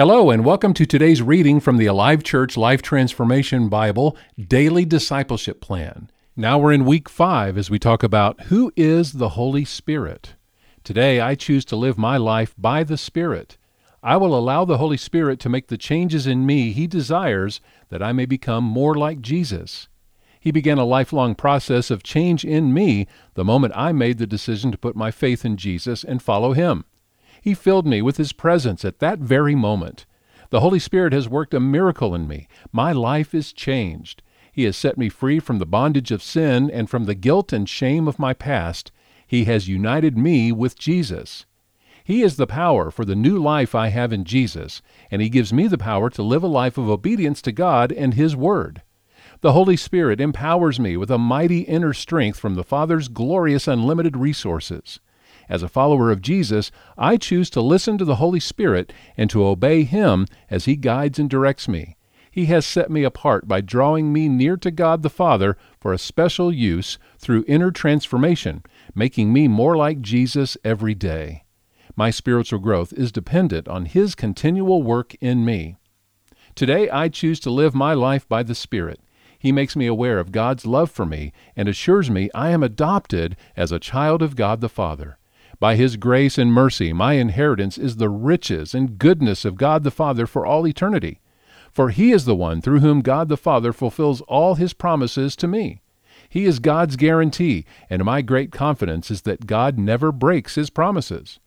Hello, and welcome to today's reading from the Alive Church Life Transformation Bible Daily Discipleship Plan. Now we're in week five as we talk about who is the Holy Spirit. Today I choose to live my life by the Spirit. I will allow the Holy Spirit to make the changes in me He desires that I may become more like Jesus. He began a lifelong process of change in me the moment I made the decision to put my faith in Jesus and follow Him. He filled me with His presence at that very moment. The Holy Spirit has worked a miracle in me. My life is changed. He has set me free from the bondage of sin and from the guilt and shame of my past. He has united me with Jesus. He is the power for the new life I have in Jesus, and He gives me the power to live a life of obedience to God and His Word. The Holy Spirit empowers me with a mighty inner strength from the Father's glorious unlimited resources. As a follower of Jesus, I choose to listen to the Holy Spirit and to obey Him as He guides and directs me. He has set me apart by drawing me near to God the Father for a special use through inner transformation, making me more like Jesus every day. My spiritual growth is dependent on His continual work in me. Today I choose to live my life by the Spirit. He makes me aware of God's love for me and assures me I am adopted as a child of God the Father. By his grace and mercy, my inheritance is the riches and goodness of God the Father for all eternity. For he is the one through whom God the Father fulfills all his promises to me. He is God's guarantee, and my great confidence is that God never breaks his promises.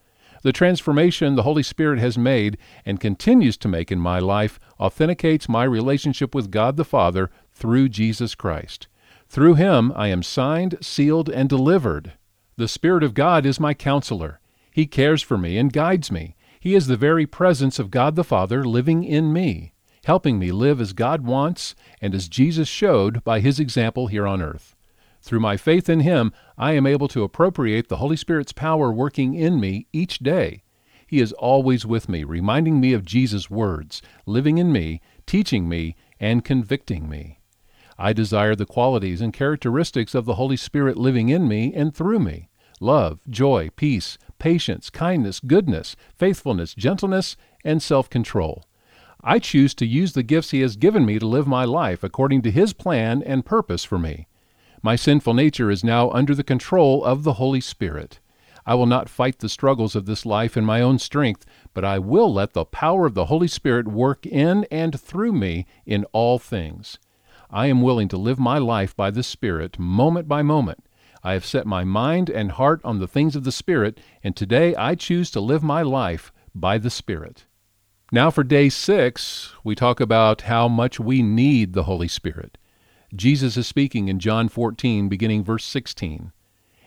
The transformation the Holy Spirit has made and continues to make in my life authenticates my relationship with God the Father through Jesus Christ. Through him I am signed, sealed, and delivered. The Spirit of God is my counselor. He cares for me and guides me. He is the very presence of God the Father living in me, helping me live as God wants and as Jesus showed by his example here on earth. Through my faith in him, I am able to appropriate the Holy Spirit's power working in me each day. He is always with me, reminding me of Jesus' words, living in me, teaching me, and convicting me. I desire the qualities and characteristics of the Holy Spirit living in me and through me love, joy, peace, patience, kindness, goodness, faithfulness, gentleness, and self control. I choose to use the gifts He has given me to live my life according to His plan and purpose for me. My sinful nature is now under the control of the Holy Spirit. I will not fight the struggles of this life in my own strength, but I will let the power of the Holy Spirit work in and through me in all things. I am willing to live my life by the Spirit, moment by moment. I have set my mind and heart on the things of the Spirit, and today I choose to live my life by the Spirit. Now, for day six, we talk about how much we need the Holy Spirit. Jesus is speaking in John 14, beginning verse 16.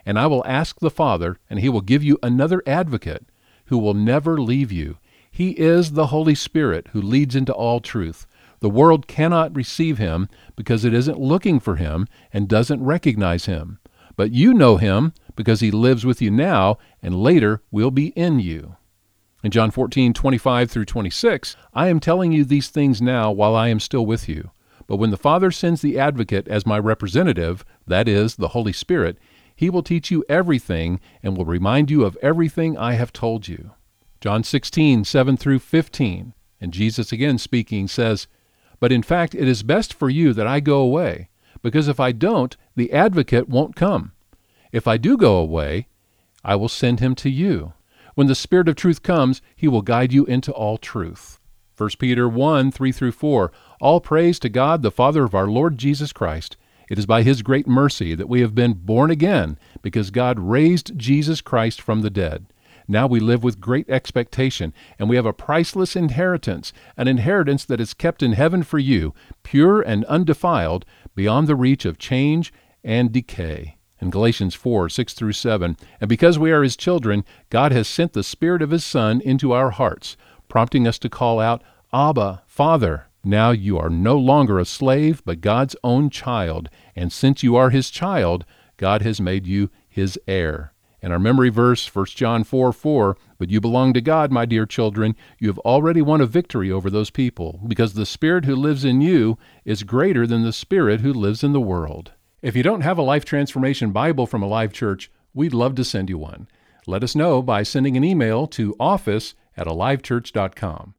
And I will ask the Father, and he will give you another advocate who will never leave you. He is the Holy Spirit who leads into all truth. The world cannot receive him because it isn't looking for him and doesn't recognize him. But you know him because he lives with you now and later will be in you. In John 14, 25 through 26, I am telling you these things now while I am still with you. But when the Father sends the advocate as my representative, that is, the Holy Spirit, he will teach you everything and will remind you of everything I have told you. John 16, 7 through 15. And Jesus again speaking says, but in fact, it is best for you that I go away, because if I don't, the advocate won't come. If I do go away, I will send him to you. When the Spirit of truth comes, he will guide you into all truth. 1 Peter 1 3 through 4. All praise to God, the Father of our Lord Jesus Christ. It is by his great mercy that we have been born again, because God raised Jesus Christ from the dead. Now we live with great expectation, and we have a priceless inheritance, an inheritance that is kept in heaven for you, pure and undefiled, beyond the reach of change and decay. In Galatians 4 6 through 7, and because we are his children, God has sent the Spirit of his Son into our hearts, prompting us to call out, Abba, Father. Now you are no longer a slave, but God's own child, and since you are his child, God has made you his heir. And our memory verse, 1 John 4 4, but you belong to God, my dear children. You have already won a victory over those people, because the Spirit who lives in you is greater than the Spirit who lives in the world. If you don't have a Life Transformation Bible from Alive Church, we'd love to send you one. Let us know by sending an email to office at alivechurch.com.